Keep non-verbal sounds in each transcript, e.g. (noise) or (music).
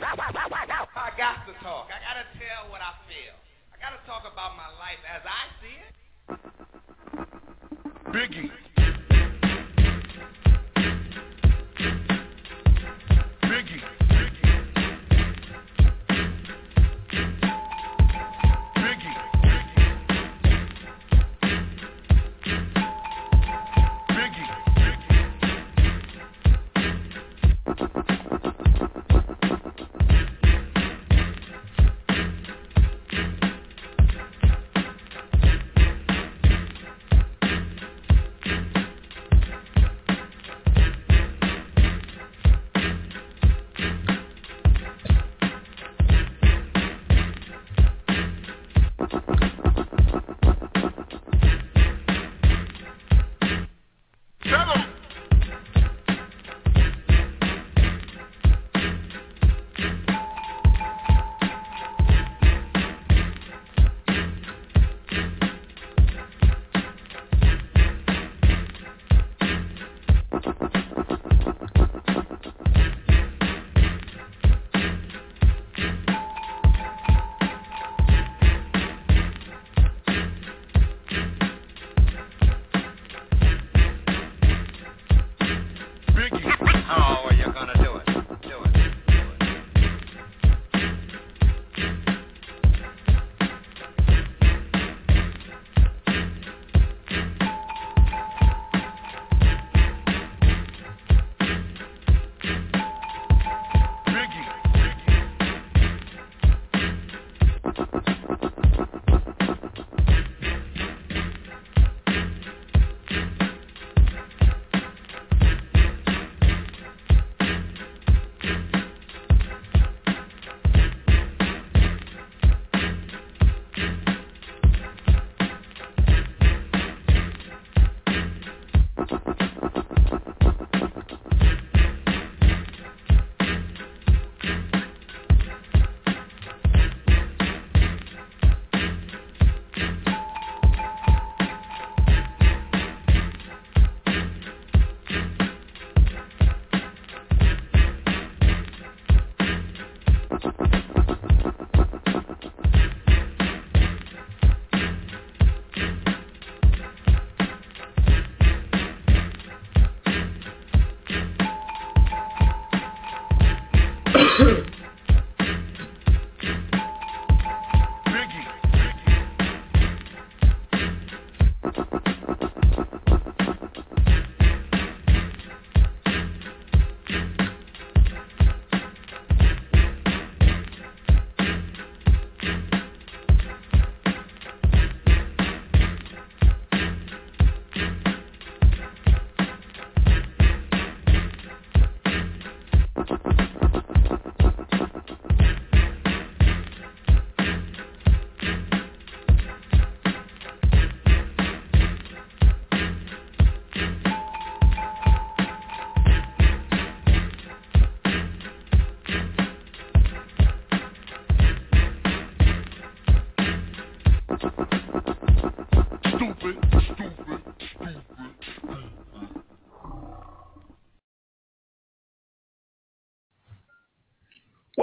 I got to talk. I got to tell what I feel. I got to talk about my life as I see it. Biggie.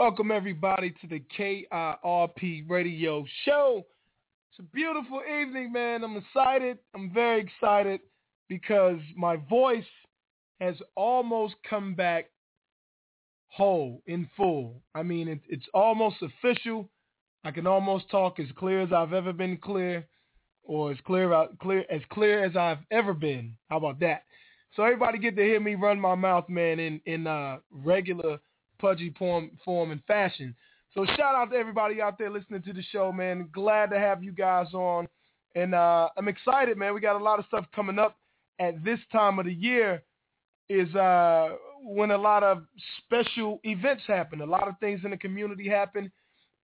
Welcome everybody to the KIRP radio show. It's a beautiful evening, man. I'm excited. I'm very excited because my voice has almost come back whole, in full. I mean, it, it's almost official. I can almost talk as clear as I've ever been clear, or as clear, clear as clear as I've ever been. How about that? So everybody get to hear me run my mouth, man, in in uh, regular pudgy form, form and fashion. So shout out to everybody out there listening to the show, man. Glad to have you guys on. And uh, I'm excited, man. We got a lot of stuff coming up at this time of the year is uh, when a lot of special events happen. A lot of things in the community happen.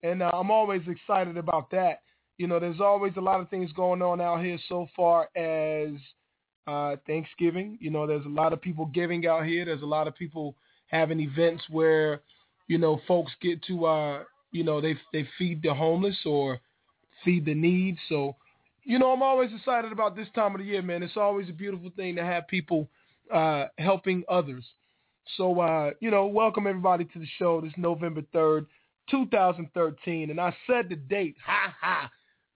And uh, I'm always excited about that. You know, there's always a lot of things going on out here so far as uh, Thanksgiving. You know, there's a lot of people giving out here. There's a lot of people having events where, you know, folks get to, uh, you know, they they feed the homeless or feed the needs. So, you know, I'm always excited about this time of the year, man. It's always a beautiful thing to have people uh, helping others. So, uh, you know, welcome everybody to the show. This November 3rd, 2013. And I said the date. Ha ha.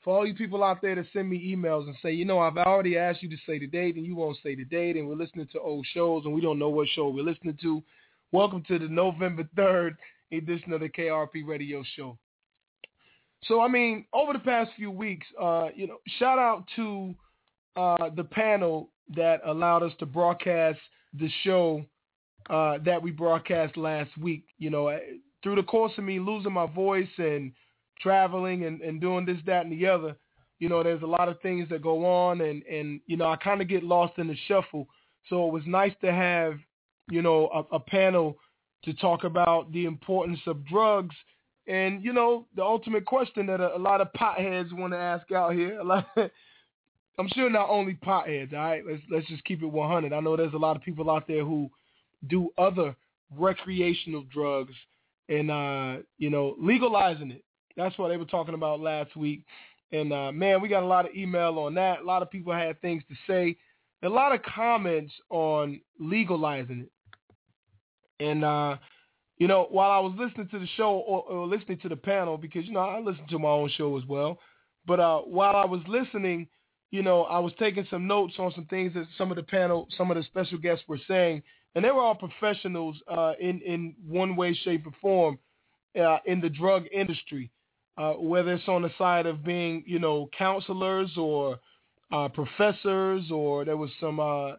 For all you people out there that send me emails and say, you know, I've already asked you to say the date and you won't say the date and we're listening to old shows and we don't know what show we're listening to. Welcome to the November 3rd edition of the KIRP Radio Show. So, I mean, over the past few weeks, uh, you know, shout out to uh, the panel that allowed us to broadcast the show uh, that we broadcast last week. You know, through the course of me losing my voice and traveling and, and doing this, that, and the other, you know, there's a lot of things that go on, and and you know, I kind of get lost in the shuffle. So it was nice to have, you know, a, a panel to talk about the importance of drugs and you know, the ultimate question that a, a lot of potheads want to ask out here. Lot, (laughs) I'm sure not only potheads. All right, let's let's just keep it 100. I know there's a lot of people out there who do other recreational drugs and uh, you know legalizing it. That's what they were talking about last week. And uh, man, we got a lot of email on that. A lot of people had things to say. A lot of comments on legalizing it. And uh, you know, while I was listening to the show or, or, listening to the panel, because you know I listen to my own show as well. But uh, while I was listening, you know, I was taking some notes on some things that some of the panel, some of the special guests were saying, and they were all professionals uh, in in one way, shape, or form uh, in the drug industry, uh, whether it's on the side of being, you know, counselors or uh, professors, or there was some uh,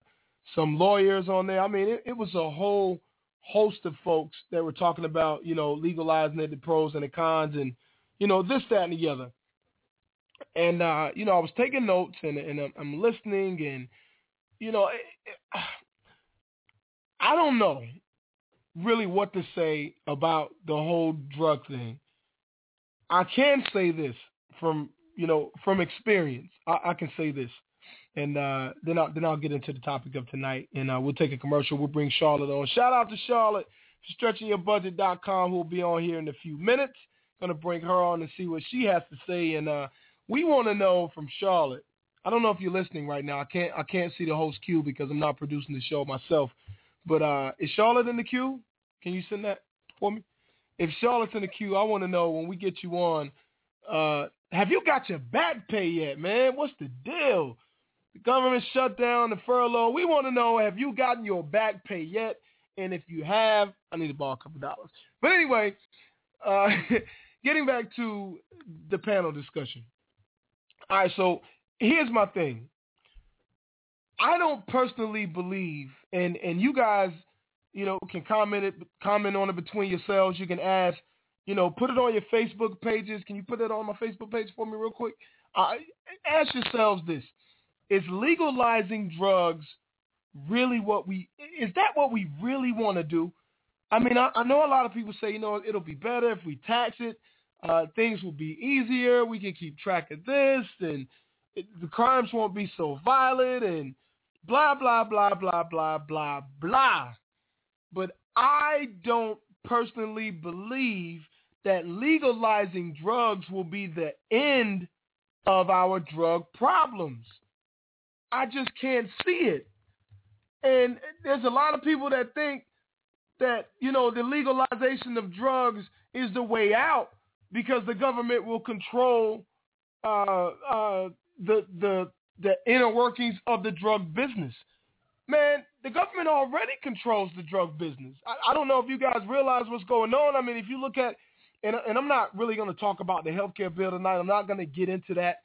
some lawyers on there. I mean, it, it was a whole host of folks that were talking about, you know, legalizing it, the pros and the cons, and you know, this, that, and the other. And uh, you know, I was taking notes and and I'm, listening, and you know, it, it, (sighs) I don't know really what to say about the whole drug thing. I can say this from you know from experience. I, I can say this, and uh, then I'll then I'll get into the topic of tonight, and uh, we'll take a commercial. We'll bring Charlotte on. Shout out to Charlotte, stretchingyourbudget.com, who will be on here in a few minutes. Gonna bring her on and see what she has to say, and uh, we want to know from Charlotte. I don't know if you're listening right now. I can't I can't see the host queue because I'm not producing the show myself. But uh, is Charlotte in the queue? Can you send that for me? If Charlotte's in the queue, I want to know when we get you on. Uh, have you got your back pay yet, man? What's the deal? The government shut down, the furlough. We want to know, have you gotten your back pay yet? And if you have, I need to borrow a couple dollars. But anyway, (laughs) uh, getting back to the panel discussion. All right, so here's my thing. I don't personally believe, and and you guys, you know, can comment it, comment on it between yourselves. You can ask, you know, put it on your Facebook pages. Can you put it on my Facebook page for me real quick? Uh, ask yourselves this: Is legalizing drugs really what we? Is that what we really want to do? I mean, I, I know a lot of people say, you know, it'll be better if we tax it. Uh, things will be easier. We can keep track of this, and it, the crimes won't be so violent, and blah, blah, blah, blah, blah, blah, blah. But I don't personally believe that legalizing drugs will be the end of our drug problems. I just can't see it. And there's a lot of people that think that, you know, the legalization of drugs is the way out because the government will control uh, uh, the, the the inner workings of the drug business. Man, the government already controls the drug business. I, I don't know if you guys realize what's going on. I mean, if you look at, and, and I'm not really going to talk about the health care bill tonight. I'm not going to get into that.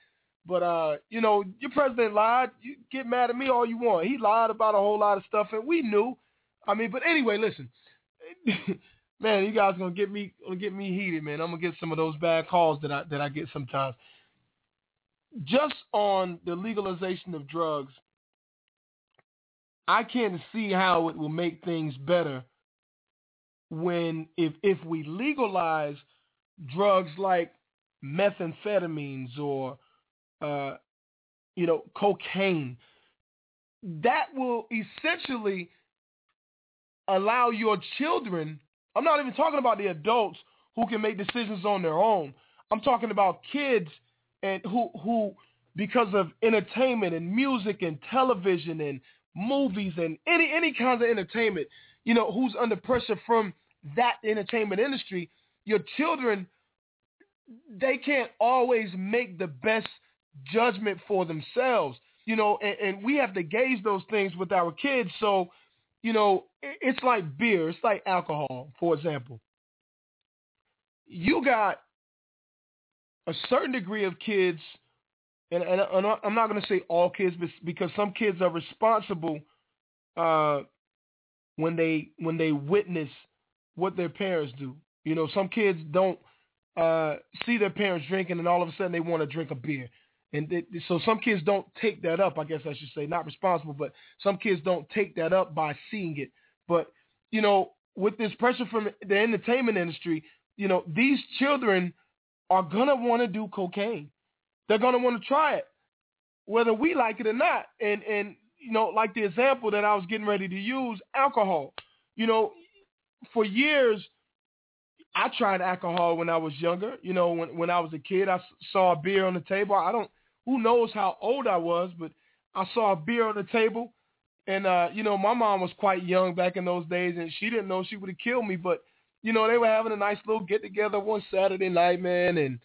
But, uh, you know, your president lied. You get mad at me all you want. He lied about a whole lot of stuff, and we knew. I mean, but anyway, listen. (laughs) man, you guys gonna get me gonna get me heated, man. I'm gonna get some of those bad calls that I that I get sometimes just on the legalization of drugs, I can't see how it will make things better when if if we legalize drugs like methamphetamines or uh, you know cocaine, that will essentially allow your children. I'm not even talking about the adults who can make decisions on their own. I'm talking about kids and who who because of entertainment and music and television and movies and any any kinds of entertainment you know, who's under pressure from that entertainment industry, your children, they can't always make the best judgment for themselves, you know, and, and we have to gauge those things with our kids. So, you know, it's like beer, it's like alcohol, for example. You got a certain degree of kids, and, and, I'm not going to say all kids, because some kids are responsible uh, when they when they witness what their parents do. You know, some kids don't uh, see their parents drinking, and all of a sudden they want to drink a beer. And they, so some kids don't take that up. I guess I should say not responsible, but some kids don't take that up by seeing it. But you know, with this pressure from the entertainment industry, you know, these children are gonna want to do cocaine. They're gonna want to try it, whether we like it or not. And and you know, like the example that I was getting ready to use, alcohol. You know, for years, I tried alcohol when I was younger. You know, when when I was a kid, I saw a beer on the table. I don't, who knows how old I was, but I saw a beer on the table, and uh, you know, my mom was quite young back in those days, and she didn't know she would have killed me. But you know, they were having a nice little get together one Saturday night, man, and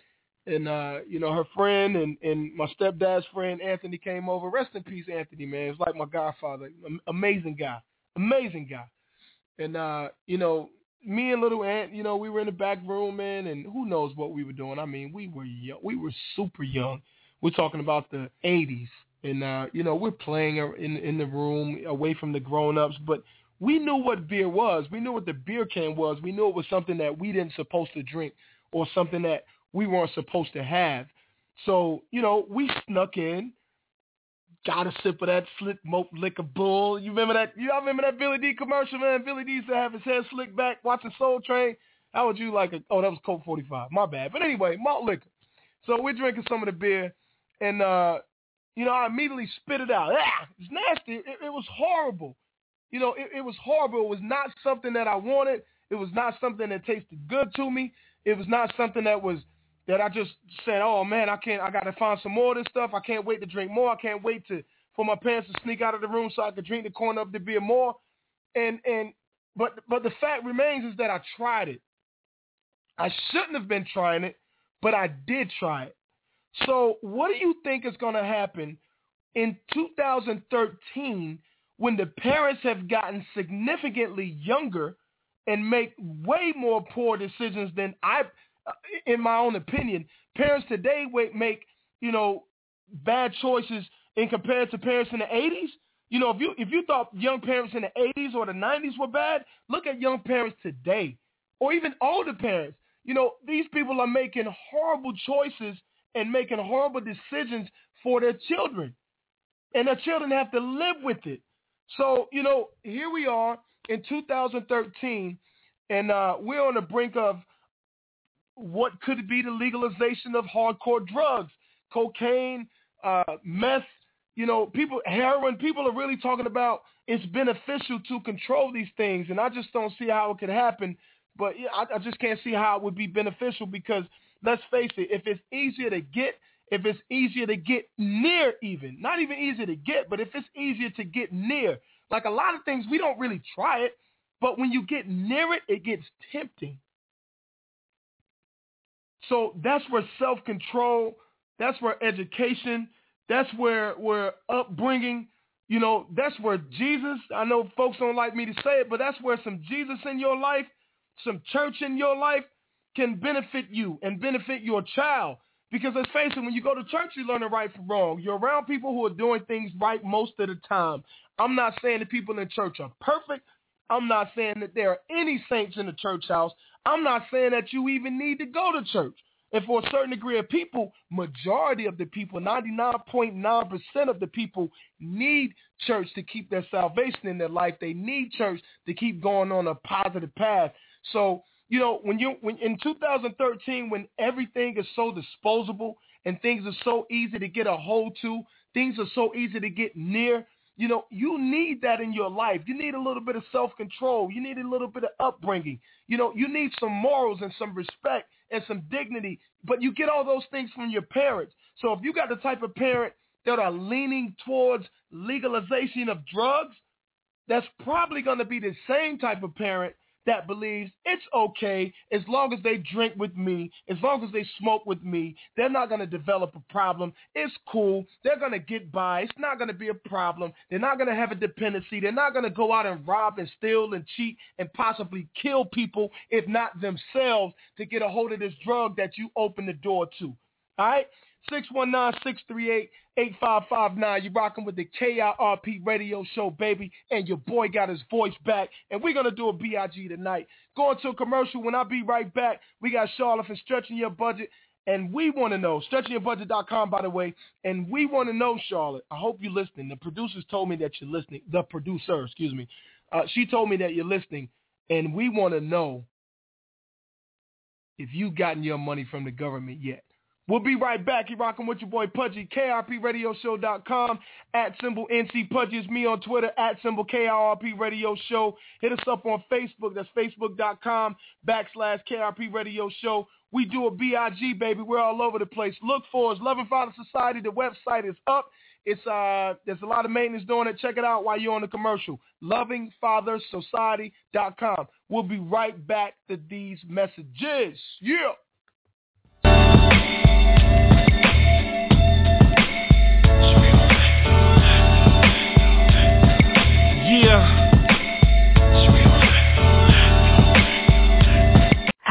and uh, you know, her friend and and my stepdad's friend Anthony came over. Rest in peace, Anthony, man. It's like my godfather. Amazing guy, amazing guy. And uh, you know, me and little Ant, you know, we were in the back room, man, and who knows what we were doing. I mean, we were young, we were super young. We're talking about the '80s, and uh, you know, we're playing in in the room away from the grown-ups, but we knew what beer was. We knew what the beer can was. We knew it was something that we didn't supposed to drink or something that we weren't supposed to have. So, you know, we snuck in, got a sip of that Schlitz malt liquor bull. You remember that? You all remember that Billy Dee commercial, man? Billy Dee used to have his hair slicked back watching Soul Train. How would you like a, oh, that was Colt 45. My bad. But anyway, malt liquor. So we're drinking some of the beer, and, uh, you know, I immediately spit it out. Ah, it's nasty. It, it was horrible. You know, it, it was horrible. It was not something that I wanted. It was not something that tasted good to me. It was not something that was that I just said, oh man, I can't. I got to find some more of this stuff. I can't wait to drink more. I can't wait to for my parents to sneak out of the room so I could drink the corner of the beer more. And and but but the fact remains is that I tried it. I shouldn't have been trying it, but I did try it. So what do you think is going to happen in 2013 when the parents have gotten significantly younger and make way more poor decisions than I, uh, in my own opinion, parents today make, you know, bad choices in compared to parents in the 80s. You know, if you if you thought young parents in the 80s or the 90s were bad, look at young parents today, or even older parents. You know, these people are making horrible choices and making horrible decisions for their children, and their children have to live with it. So, you know, here we are in 2013, and uh, we're on the brink of what could be the legalization of hardcore drugs, cocaine, uh, meth, you know, people, heroin. People are really talking about it's beneficial to control these things, and I just don't see how it could happen. But I, I just can't see how it would be beneficial because let's face it, if it's easier to get if it's easier to get near even, not even easier to get, but if it's easier to get near, like a lot of things, we don't really try it, but when you get near it, it gets tempting. So that's where self-control, that's where education, that's where where upbringing, you know, that's where Jesus, I know folks don't like me to say it, but that's where some Jesus in your life, some church in your life can benefit you and benefit your child. Because let's face it, when you go to church, you learn the right from wrong. You're around people who are doing things right most of the time. I'm not saying that people in church are perfect. I'm not saying that there are any saints in the church house. I'm not saying that you even need to go to church. And for a certain degree of people, majority of the people, 99.9% of the people need church to keep their salvation in their life. They need church to keep going on a positive path. So you know, when you when in 2013, when everything is so disposable and things are so easy to get a hold to, things are so easy to get near. You know, you need that in your life. You need a little bit of self-control. You need a little bit of upbringing. You know, you need some morals and some respect and some dignity. But you get all those things from your parents. So if you got the type of parent that are leaning towards legalization of drugs, that's probably going to be the same type of parent that believes it's okay as long as they drink with me, as long as they smoke with me, they're not going to develop a problem. It's cool. They're going to get by. It's not going to be a problem. They're not going to have a dependency. They're not going to go out and rob and steal and cheat and possibly kill people, if not themselves, to get a hold of this drug that you open the door to. All right? 619-638-8559. You rocking with the KIRP radio show, baby. And your boy got his voice back. And we're going to do a BIG tonight. Going to a commercial. When I be right back, we got Charlotte from Stretching Your Budget. And we want to know, stretchingyourbudget.com, by the way, and we want to know, Charlotte, I hope you're listening. The producers told me that you're listening. The producer, excuse me. Uh, she told me that you're listening. And we want to know if you've gotten your money from the government yet. We'll be right back. You're rocking with your boy Pudgy, KIRPRadioshow.com, at symbol NC Pudgy is me on Twitter, at symbol KIRP Radio Show. Hit us up on Facebook. That's facebook.com backslash KIRP Radio Show. We do a BIG, baby. We're all over the place. Look for us. Loving Father Society. The website is up. It's uh, there's a lot of maintenance doing it. Check it out while you're on the commercial. LovingFatherSociety.com. We'll be right back to these messages. Yeah.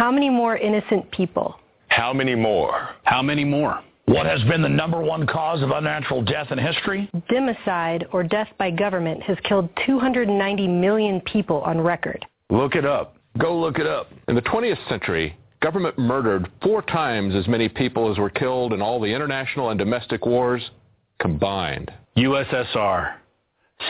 How many more innocent people? How many more? How many more? What has been the number one cause of unnatural death in history? Democide, or death by government, has killed 290 million people on record. Look it up. Go look it up. In the 20th century, government murdered four times as many people as were killed in all the international and domestic wars combined. USSR,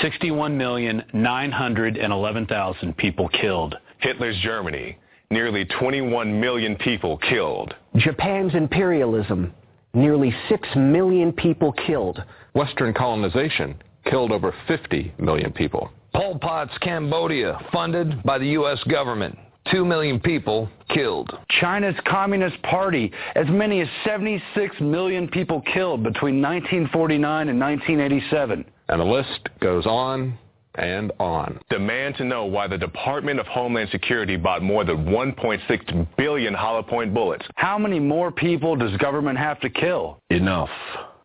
61,911,000 people killed. Hitler's Germany, nearly 21 million people killed. Japan's imperialism, nearly 6 million people killed. Western colonization killed over 50 million people. Pol Pot's Cambodia, funded by the U.S. government. 2 million people killed. China's Communist Party, as many as 76 million people killed between 1949 and 1987. And the list goes on and on. Demand to know why the Department of Homeland Security bought more than 1.6 billion hollow point bullets. How many more people does government have to kill? Enough.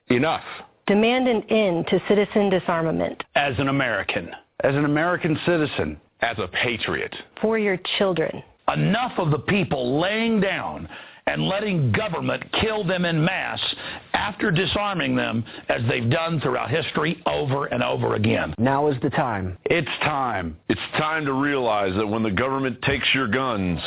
Enough. Demand an end to citizen disarmament. As an American. As an American citizen. As a patriot. For your children. Enough of the people laying down and letting government kill them in mass after disarming them as they've done throughout history over and over again. Now is the time. It's time. It's time to realize that when the government takes your guns,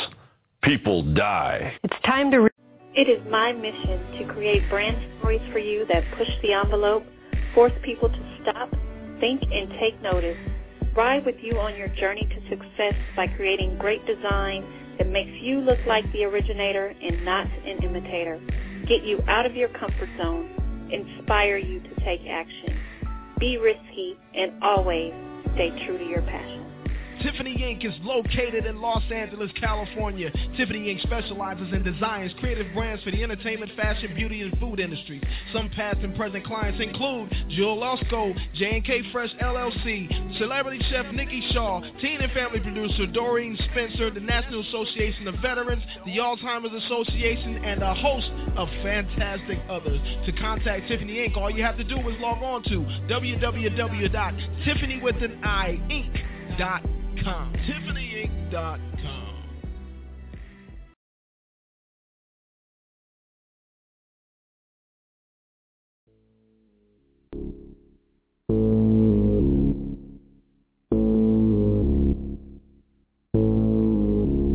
people die. It's time to... Re- it is my mission to create brand stories for you that push the envelope, force people to stop, think, and take notice. Ride with you on your journey to success by creating great design that makes you look like the originator and not an imitator. Get you out of your comfort zone. Inspire you to take action. Be risky and always stay true to your passion. Tiffany Inc. is located in Los Angeles, California. Tiffany Inc. specializes in designs, creative brands for the entertainment, fashion, beauty, and food industries. Some past and present clients include Jill Osco, J&K Fresh LLC, celebrity chef Nikki Shaw, teen and family producer Doreen Spencer, the National Association of Veterans, the Alzheimer's Association, and a host of fantastic others. To contact Tiffany Inc., all you have to do is log on to www.tiffanyWithAnI.Inc.com. TiffanyInc.com.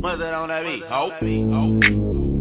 What's that on that beat? Oh. oh.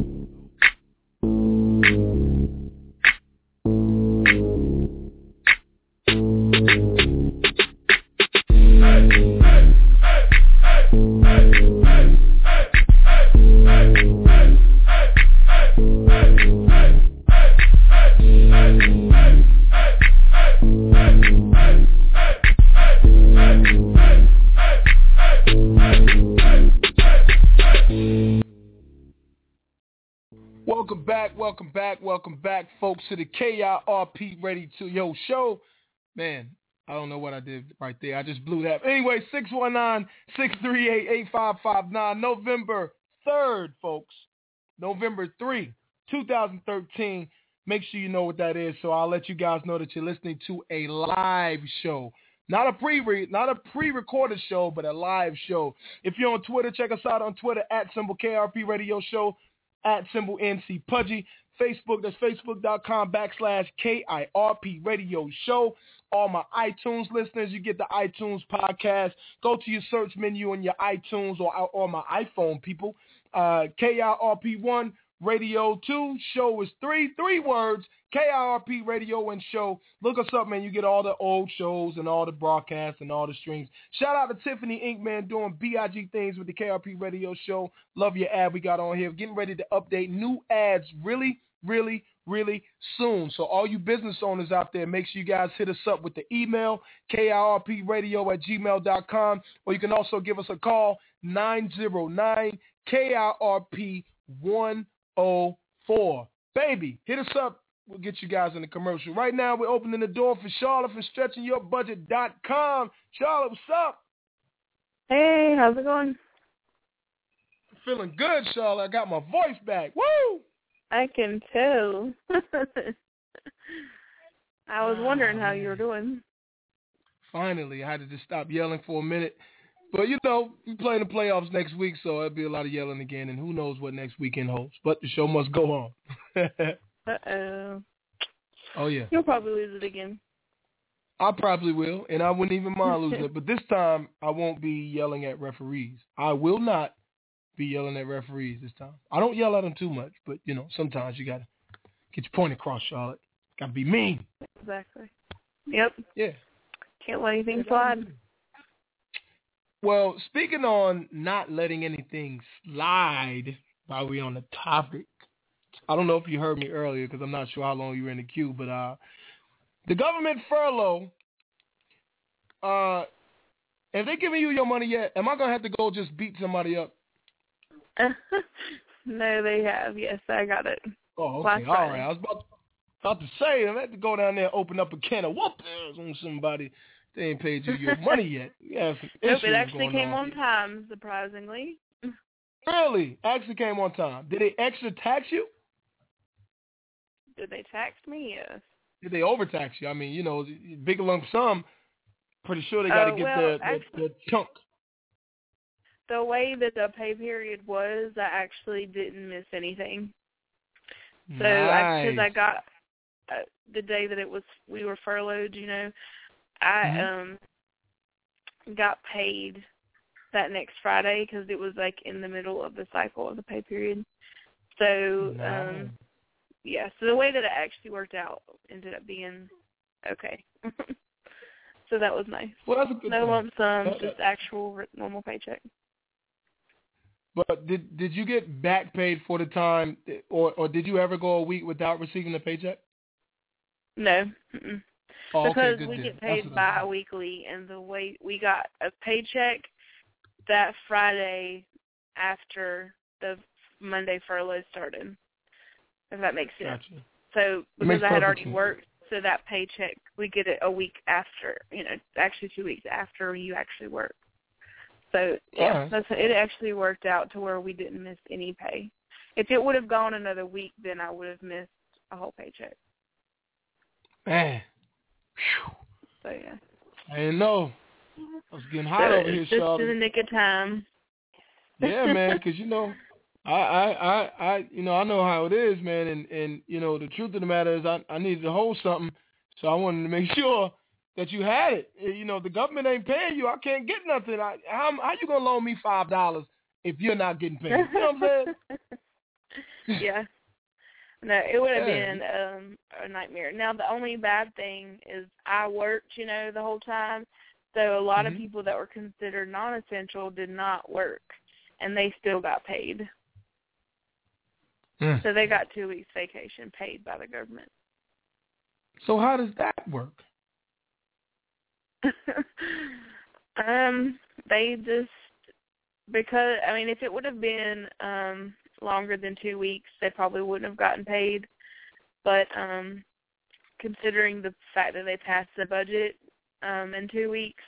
Welcome back, welcome back, welcome back, folks, to the KIRP Ready to Yo show. Man, I don't know what I did right there. I just blew that. Anyway, 619-638-8559. November 3rd, folks. November 3, 2013. Make sure you know what that is. So I'll let you guys know that you're listening to a live show. Not a pre not a pre-recorded show, but a live show. If you're on Twitter, check us out on Twitter at symbol KIRP Radio Show, at symbol NC Pudgy. Facebook, that's facebook.com backslash KIRP Radio Show. All my iTunes listeners, you get the iTunes podcast. Go to your search menu on your iTunes or, or my iPhone, people. Uh, KIRP1 Radio 2. Show is three, three words. KIRP Radio and Show. Look us up, man. You get all the old shows and all the broadcasts and all the streams. Shout out to Tiffany Inkman doing BIG things with the KIRP Radio Show. Love your ad we got on here. Getting ready to update new ads really, really, really soon. So all you business owners out there, make sure you guys hit us up with the email, KIRPradio at gmail.com, or you can also give us a call, 909 KIRP 104. Baby, hit us up We'll get you guys in the commercial. Right now, we're opening the door for Charlotte from StretchingYourBudget.com. Charlotte, what's up? Hey, how's it going? Feeling good, Charlotte. I got my voice back. Woo! I can tell. (laughs) I was wondering how you were doing. Finally, I had to just stop yelling for a minute. But you know, we play in the playoffs next week, so there'll be a lot of yelling again, and who knows what next weekend holds. But the show must go on. (laughs) Uh oh. Oh yeah. You'll probably lose it again. I probably will, and I wouldn't even mind (laughs) losing it. But this time, I won't be yelling at referees. I will not be yelling at referees this time. I don't yell at them too much, but you know, sometimes you gotta get your point across, Charlotte. Gotta be mean. Exactly. Yep. Yeah. Can't let anything slide. Well, speaking on not letting anything slide, while we on the topic, I don't know if you heard me earlier because I'm not sure how long you were in the queue, but uh, the government furlough. Uh, have they given you your money yet? Am I gonna have to go just beat somebody up? (laughs) no, they have. Yes, I got it. Oh, okay. All right. I was about to, about to say I had to go down there and open up a can of whoopers on somebody. They ain't paid you your money yet. (laughs) Yeah, nope, it actually came on, on time, surprisingly. (laughs) Really? Actually came on time. Did they extra tax you? Did they tax me? Yes. Did they overtax you? I mean, you know, big lump sum. Pretty sure they got to uh, get well, the, actually, the, the chunk. The way that the pay period was, I actually didn't miss anything. So nice. because I, I got uh, the day that it was we were furloughed, you know, I mm-hmm. um got paid that next Friday because it was like in the middle of the cycle of the pay period. So nice. um yeah, so the way that it actually worked out ended up being okay. (laughs) so that was nice. Well, that's a good no thing. lump sum, just actual normal paycheck. But did did you get back paid for the time, or or did you ever go a week without receiving a paycheck? No. Oh, because good we deal. get paid bi-weekly, and the way we got a paycheck that Friday after the Monday furlough started. If that makes sense. Gotcha. So because I had already sense. worked, so that paycheck we get it a week after, you know, actually two weeks after you actually work. So yeah, Alright. that's it. Actually worked out to where we didn't miss any pay. If it would have gone another week, then I would have missed a whole paycheck. Man, So yeah. I didn't know. I was getting hot so over here, it's just Charlotte. in the nick of time. yeah, man, (laughs) because you know, I, I, I, I, you know, I know how it is, man, and and you know, the truth of the matter is, I, I needed to hold something, so I wanted to make (laughs) sure that you had it. Eh, You know, the government ain't paying you. I can't get nothing. I, how how you gonna loan me five dollars if you're not getting paid? You know what I'm saying? (laughs) yeah. No, it would have Yeah. been um a nightmare. Now the only bad thing is I worked, you know, the whole time. So a lot Mhm. of people that were considered non essential did not work and they still got paid. Mm. So they got two weeks vacation paid by the government. So how does that work? (laughs) um, they just because I mean, if it would have been um longer than two weeks, they probably wouldn't have gotten paid. But um, considering the fact that they passed the budget, um, in two weeks,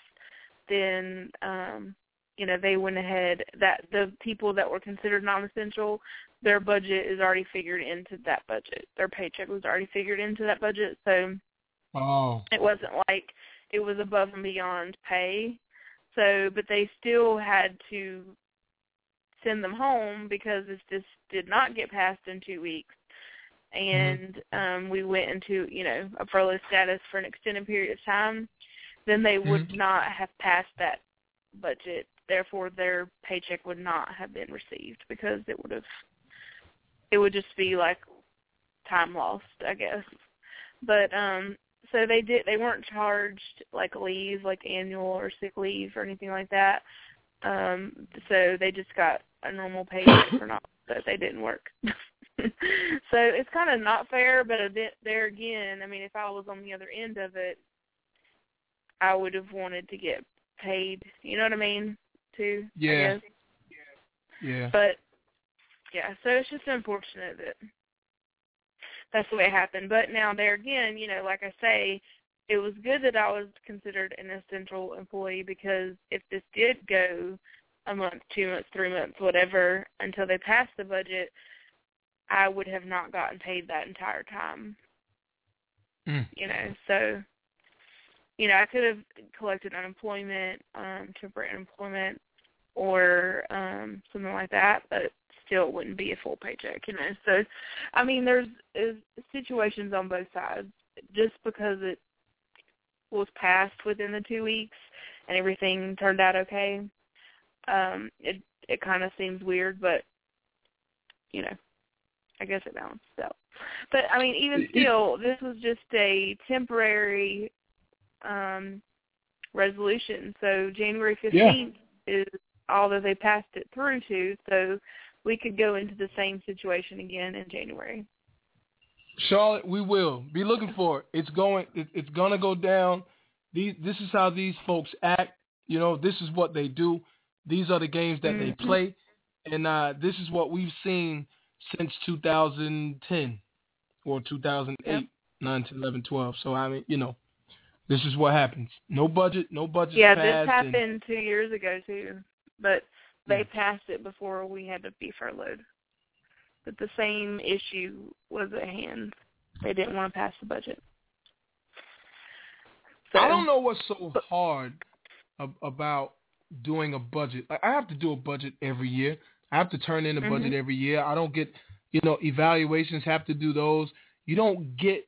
then um, you know they went ahead that the people that were considered non-essential, their budget is already figured into that budget. Their paycheck was already figured into that budget, so oh. it wasn't like it was above and beyond pay. So, but they still had to send them home because this just did not get passed in two weeks. And um we went into, you know, a furlough status for an extended period of time, then they would Mhm. not have passed that budget. Therefore their paycheck would not have been received because it would have it would just be like time lost, I guess. But um so they did they weren't charged like leave, like annual or sick leave or anything like that. Um so they just got a normal paycheck for not that they didn't work. (laughs) so it's kind of not fair, but a bit there again, I mean if I was on the other end of it, I would have wanted to get paid, you know what I mean? Too. I Yeah. guess. Yeah. But yeah, so it's just unfortunate that that's the way it happened. But now there again, you know, like I say, it was good that I was considered an essential employee because if this did go a month, two months, three months, whatever, until they passed the budget, I would have not gotten paid that entire time. Mm. You know, so you know, I could have collected unemployment, um, temporary unemployment, or um something like that, but still it wouldn't be a full paycheck, you know. So, I mean, there's is situations on both sides. Just because it was passed within the two weeks and everything turned out okay, um, it it kind of seems weird, but you know, I guess it balances out. But I mean, even still, this was just a temporary um resolution. So January fifteenth is all that they passed it through to. So we could go into the same situation again in January. Charlotte, we will be looking for it. It's going. It, it's gonna go down. These. This is how these folks act. You know. This is what they do. These are the games that they Mhm. play, and uh, this is what we've seen since 2010 or 2008, Yep. 9, 10, 11, 12. So I mean, you know, this is what happens. No budget. No budget. yeah, this and- happened two years ago too, but they passed it before we had to be furloughed. But the same issue was at hand. They didn't want to pass the budget. So, I don't know what's so hard ab- about doing a budget. Like, I have to do a budget every year. I have to turn in a budget Mhm. every year. I don't get, you know, evaluations. Have to do those. You don't get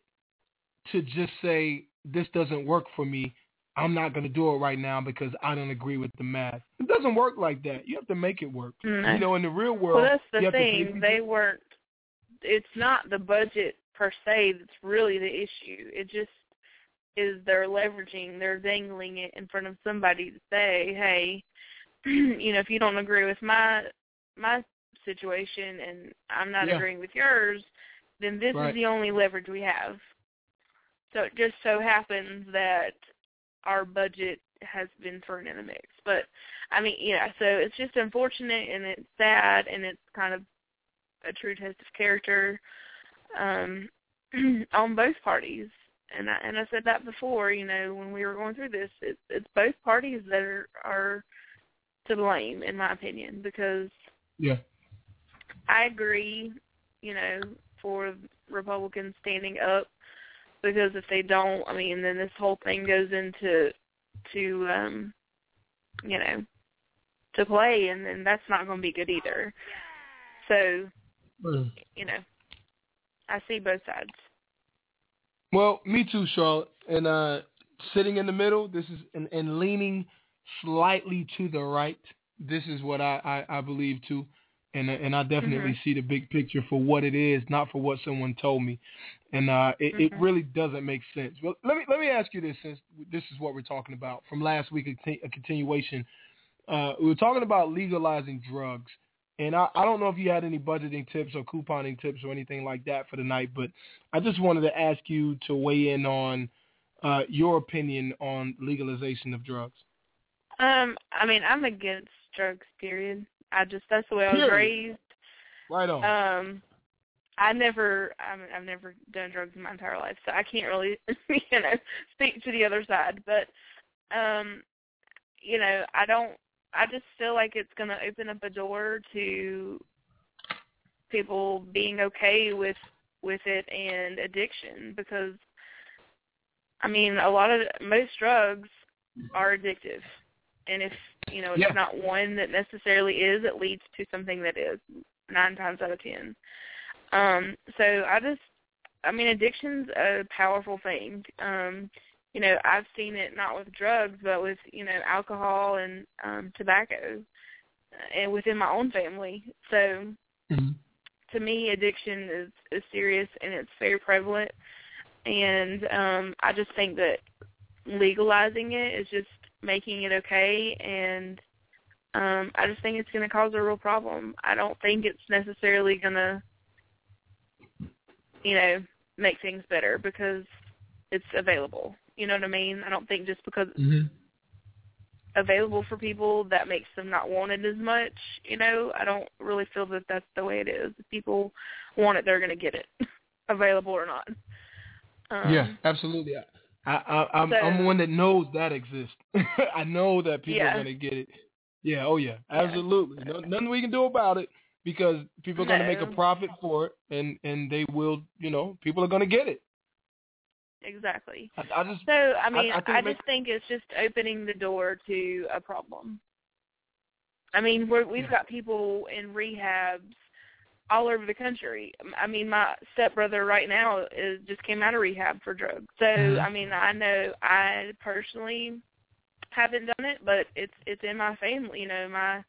to just say this doesn't work for me. I'm not going to do it right now because I don't agree with the math. It doesn't work like that. You have to make it work. No. You know, in the real world, Well, that's the thing. They weren't. It's not the budget per se that's really the issue. It just is they're leveraging, they're dangling it in front of somebody to say, "Hey, (clears throat) you know, if you don't agree with my my situation and I'm not Yeah. agreeing with yours, then this Right. is the only leverage we have." So it just so happens that our budget has been thrown in the mix. But I mean, yeah, so it's just unfortunate and it's sad and it's kind of a true test of character um (clears throat) on both parties. And I and I said that before, you know, when we were going through this, it's it's both parties that are are to blame in my opinion because Yeah. I agree, you know, for Republicans standing up because if they don't, I mean, then this whole thing goes into to um you know to play and then that's not going to be good either. So, Mm. you know, I see both sides. Well, me too, Charlotte. And uh, sitting in the middle, this is and, and leaning slightly to the right. This is what I, I, I believe too, and and I definitely Mhm. see the big picture for what it is, not for what someone told me, and uh, it, it Mhm. really doesn't make sense. Well, let me let me ask you this, since this is what we're talking about from last week, a, continuation. Uh, we were talking about legalizing drugs, and I, I don't know if you had any budgeting tips or couponing tips or anything like that for tonight, but I just wanted to ask you to weigh in on uh, your opinion on legalization of drugs. Um, I mean, I'm against drugs. Period. I just that's the way I was raised. Right on. Um, I never, I mean, I've never done drugs in my entire life, so I can't really, (laughs) you know, speak to the other side. But um, you know, I don't. I just feel like it's going to open up a door to people being okay with with it and addiction because I mean a lot of most drugs are addictive and if you know it's Yeah. not one that necessarily is it leads to something that is nine times out of ten. Um so I just I mean addiction's a powerful thing. Um you know I've seen it not with drugs but with you know alcohol and um tobacco uh, and within my own family. So to me addiction is is serious and it's very prevalent. And um I just think that legalizing it is just making it okay and um I just think it's going to cause a real problem. I don't think it's necessarily going to you know make things better because it's available. You know what I mean? I don't think just because it's available for people that makes them not want it as much, you know? I don't really feel that that's the way it is. If people want it, they're going to get it, (laughs) available or not. Um, yeah, absolutely. I, I, I'm so- I'm one that knows that exists. (laughs) I know that people Yeah. are gonna get it. Yeah, oh yeah, absolutely. No, nothing we can do about it because people are gonna make a profit for it, and and they will, you know, people are gonna get it. Exactly. I, I just So I mean, I I, think it just think it's just opening the door to a problem. I mean, we're, we've got people in rehabs all over the country. I mean, my stepbrother right now is just came out of rehab for drugs. So Mhm. I mean, I know I personally haven't done it, but it's it's in my family. You know, my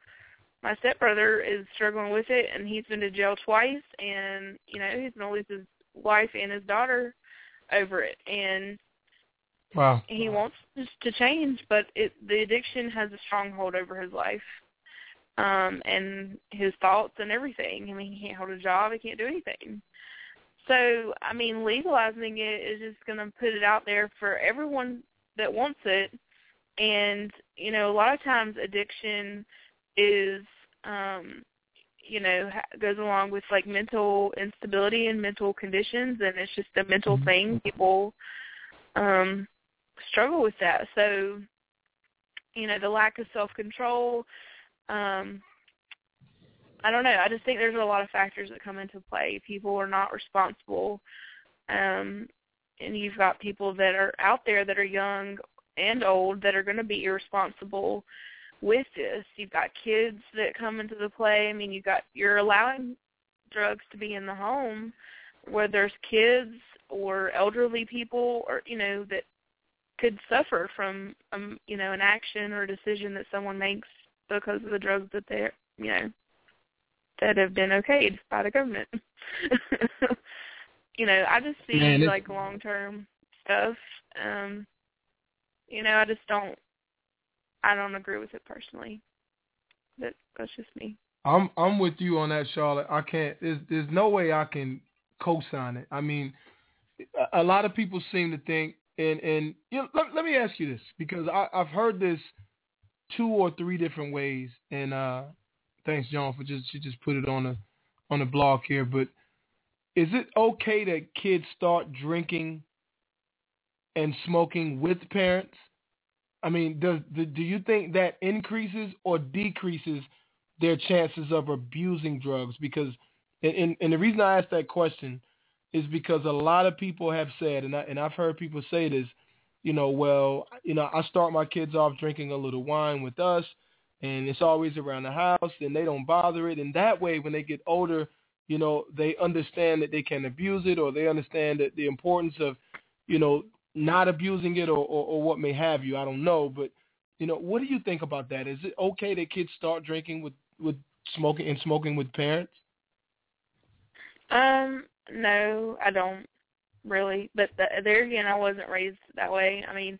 my stepbrother is struggling with it, and he's been to jail twice, and you know he's gonna lose his wife and his daughter over it, and wow. he wants to change, but it the addiction has a stronghold over his life, um, and his thoughts and everything. I mean, he can't hold a job, he can't do anything. So, I mean, legalizing it is just going to put it out there for everyone that wants it. And you know, a lot of times addiction is, um, you know, goes along with like mental instability and mental conditions, and it's just a mental thing. People um struggle with that. So, you know, the lack of self control, um I don't know. I just think there's a lot of factors that come into play. People are not responsible. Um and you've got people that are out there that are young and old that are going to be irresponsible with this. You've got kids that come into the play. I mean, you got you're allowing drugs to be in the home where there's kids or elderly people or you know that could suffer from um you know an action or a decision that someone makes because of the drugs that they're you know that have been okayed by the government. (laughs) you know, I just see Man, like long term stuff. Um you know, I just don't I don't agree with it personally. But that's just me. I'm I'm with you on that, Charlotte. I can't. There's there's no way I can co-sign it. I mean, a, a lot of people seem to think, and and you know, let, let me ask you this because I, I've heard this two or three different ways, and uh, thanks, John, for just she just put it on the on the blog here. But is it okay that kids start drinking and smoking with parents? I mean, does do, you think that increases or decreases their chances of abusing drugs? Because, and, and, and the reason I ask that question is because a lot of people have said, and I and I've heard people say this, you know, well, you know, I start my kids off drinking a little wine with us, and it's always around the house, and they don't bother it, and that way, when they get older, you know, they understand that they can abuse it, or they understand that the importance of, you know, not abusing it, or, or, or what may have you. I don't know, but you know, what do you think about that? Is it okay that kids start drinking with with smoking and smoking with parents? Um, no, I don't really. But th there again, I wasn't raised that way. I mean,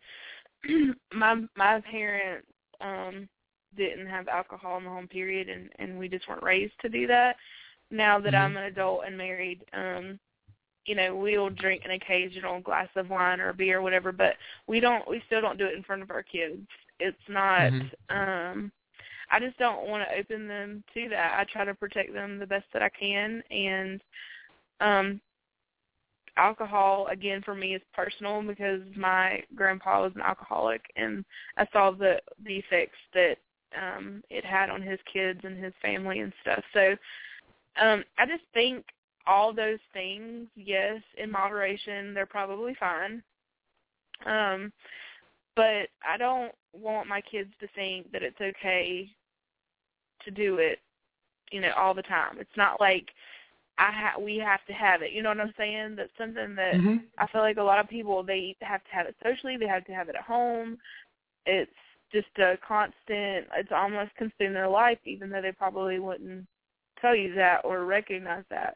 (clears throat) my my parents um didn't have alcohol in the home period, and and we just weren't raised to do that. Now that I'm an adult and married, um, you know, we'll drink an occasional glass of wine or beer or whatever, but we don't. We still don't do it in front of our kids. It's not. um I just don't want to open them to that. I try to protect them the best that I can, and um, alcohol again for me is personal because my grandpa was an alcoholic and I saw the the effects that um it had on his kids and his family and stuff. So um I just think all those things, yes, in moderation, they're probably fine. Um but I don't want my kids to think that it's okay to do it, you know, all the time. It's not like I ha- we have to have it. You know what I'm saying? That's something that mm-hmm. I feel like a lot of people they have to have it socially. They have to have it at home. It's just a constant. It's almost consuming their life, even though they probably wouldn't tell you that or recognize that.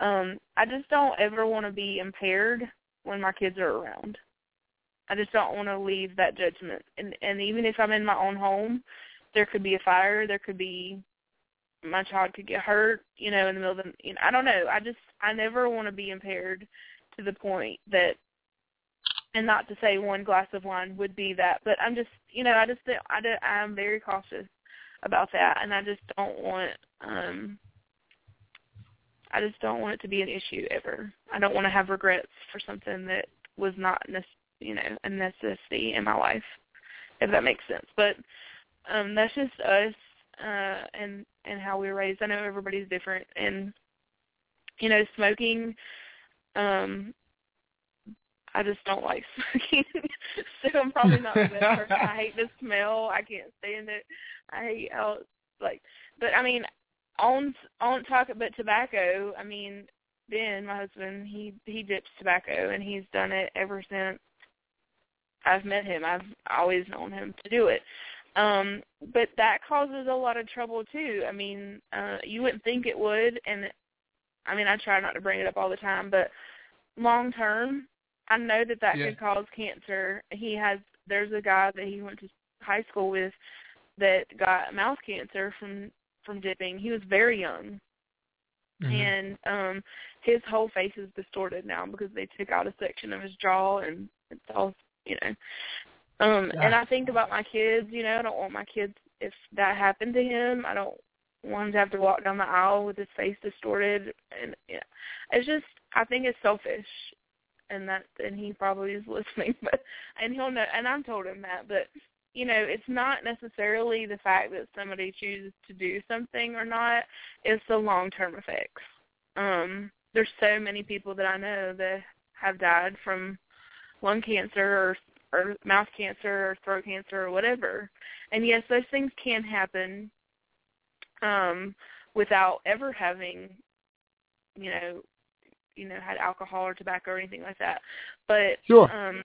Um, I just don't ever want to be impaired when my kids are around. I just don't want to leave that judgment. And and even if I'm in my own home, there could be a fire. There could be my child could get hurt, you know, in the middle of the, you know, I don't know. I just, I never want to be impaired to the point that, and not to say one glass of wine would be that, but I'm just, you know, I just, I, do, I'm very cautious about that, and I just don't want, um, I just don't want it to be an issue ever. I don't want to have regrets for something that was not, you know, a necessity in my life, if that makes sense. But um that's just us uh and and how we were raised. I know everybody's different and you know, smoking um I just don't like (laughs) smoking. so I'm probably not the best person. I hate the smell. I can't stand it. I hate how like but I mean on on talk about tobacco, I mean Ben, my husband, he he dips tobacco and he's done it ever since I've met him. I've always known him to do it. Um, but that causes a lot of trouble too. I mean, uh, you wouldn't think it would, and I mean, I try not to bring it up all the time, but long term, I know that that yeah. could cause cancer. He has, there's a guy that he went to high school with that got mouth cancer from from dipping. He was very young, mm-hmm. and um his whole face is distorted now because they took out a section of his jaw, and it's all you know um, yeah. and I think about my kids, you know, I don't want my kids if that happened to him, I don't want him to have to walk down the aisle with his face distorted and yeah. It's just I think it's selfish and that and he probably is (laughs) listening but and he'll know and I've told him that, but you know, it's not necessarily the fact that somebody chooses to do something or not, it's the long term effects. Um, there's so many people that I know that have died from lung cancer or or mouth cancer or throat cancer or whatever. And yes, those things can happen um without ever having you know you know had alcohol or tobacco or anything like that. But sure. um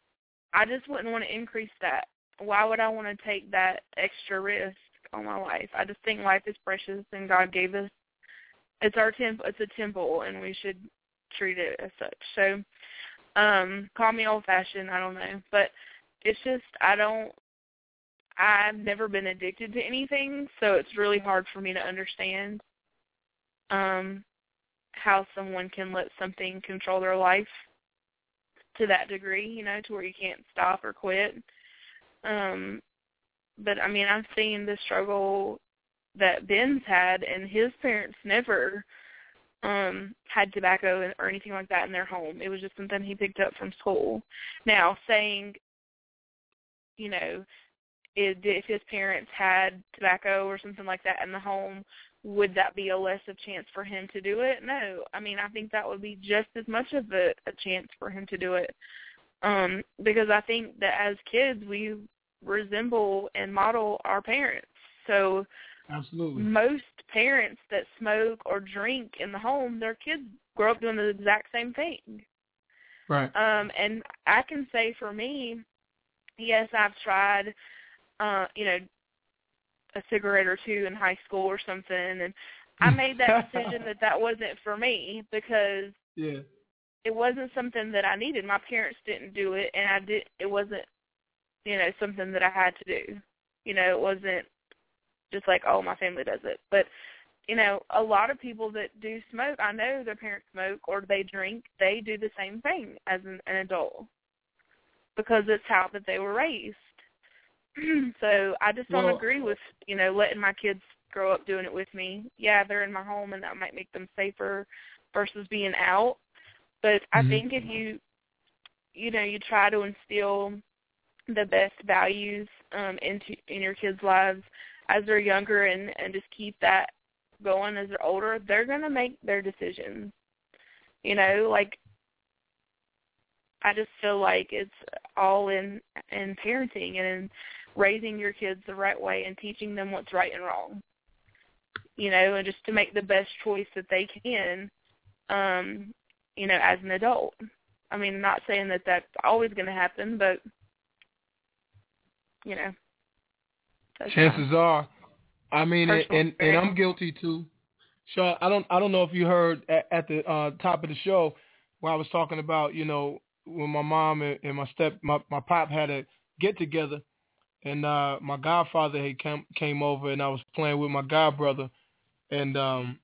I just wouldn't want to increase that. Why would I want to take that extra risk on my life? I just think life is precious and God gave us it's our temple it's a temple and we should treat it as such. So um call me old fashioned, I don't know. But it's just I don't I've never been addicted to anything, so it's really hard for me to understand um how someone can let something control their life to that degree, you know, to where you can't stop or quit. Um but I mean I've seen the struggle that Ben's had and his parents never um had tobacco or anything like that in their home. It was just something he picked up from school. Now, saying you know, if, if his parents had tobacco or something like that in the home, would that be a less of chance for him to do it? No. I mean, I think that would be just as much of a, a chance for him to do it. Um, because I think that as kids we resemble and model our parents. So Absolutely. most parents that smoke or drink in the home, their kids grow up doing the exact same thing. Right. Um, and I can say for me, yes, I've tried, uh, you know, a cigarette or two in high school or something, and I made that decision that that wasn't for me because (laughs) yeah, it wasn't something that I needed. My parents didn't do it, and I did. It wasn't, you know, something that I had to do. You know, it wasn't just like oh, my family does it, but you know, a lot of people that do smoke, I know their parents smoke or they drink, they do the same thing as an, an adult because it's how that they were raised. (clears throat) so I just don't well, agree with, you know, letting my kids grow up doing it with me. Yeah, they're in my home and that might make them safer versus being out. But I Mhm. think if you, you know, you try to instill the best values um, into in your kids' lives as they're younger, and and just keep that going as they're older, they're gonna make their decisions. You know, like I just feel like it's all in in parenting and in raising your kids the right way and teaching them what's right and wrong. You know, and just to make the best choice that they can, um, you know, as an adult. I mean, I'm not saying that that's always going to happen, but you know, Chances are, I mean, and, and and I'm guilty too. Shaw, I don't I don't know if you heard at, at the uh, top of the show where I was talking about you know when my mom and, and my step my my pop had a get together, and uh, my godfather had came came over and I was playing with my god brother, and um,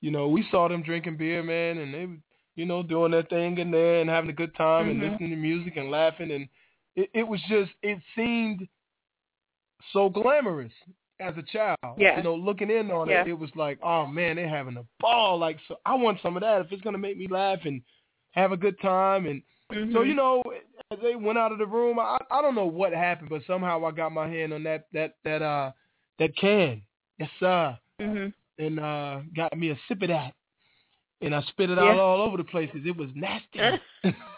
you know we saw them drinking beer, man, and they you know doing their thing in there and having a good time and Mhm. listening to music and laughing and it, it was just it seemed so glamorous as a child. Yeah. You know, looking in on Yeah. it, it was like, oh man, they're having a ball. Like, so I want some of that if it's gonna make me laugh and have a good time. And so Mhm. you know, as they went out of the room, I I don't know what happened, but somehow I got my hand on that that that uh that can, yes sir, Mhm. and uh got me a sip of that. And I spit it Yeah. out all over the places. It was nasty. (laughs)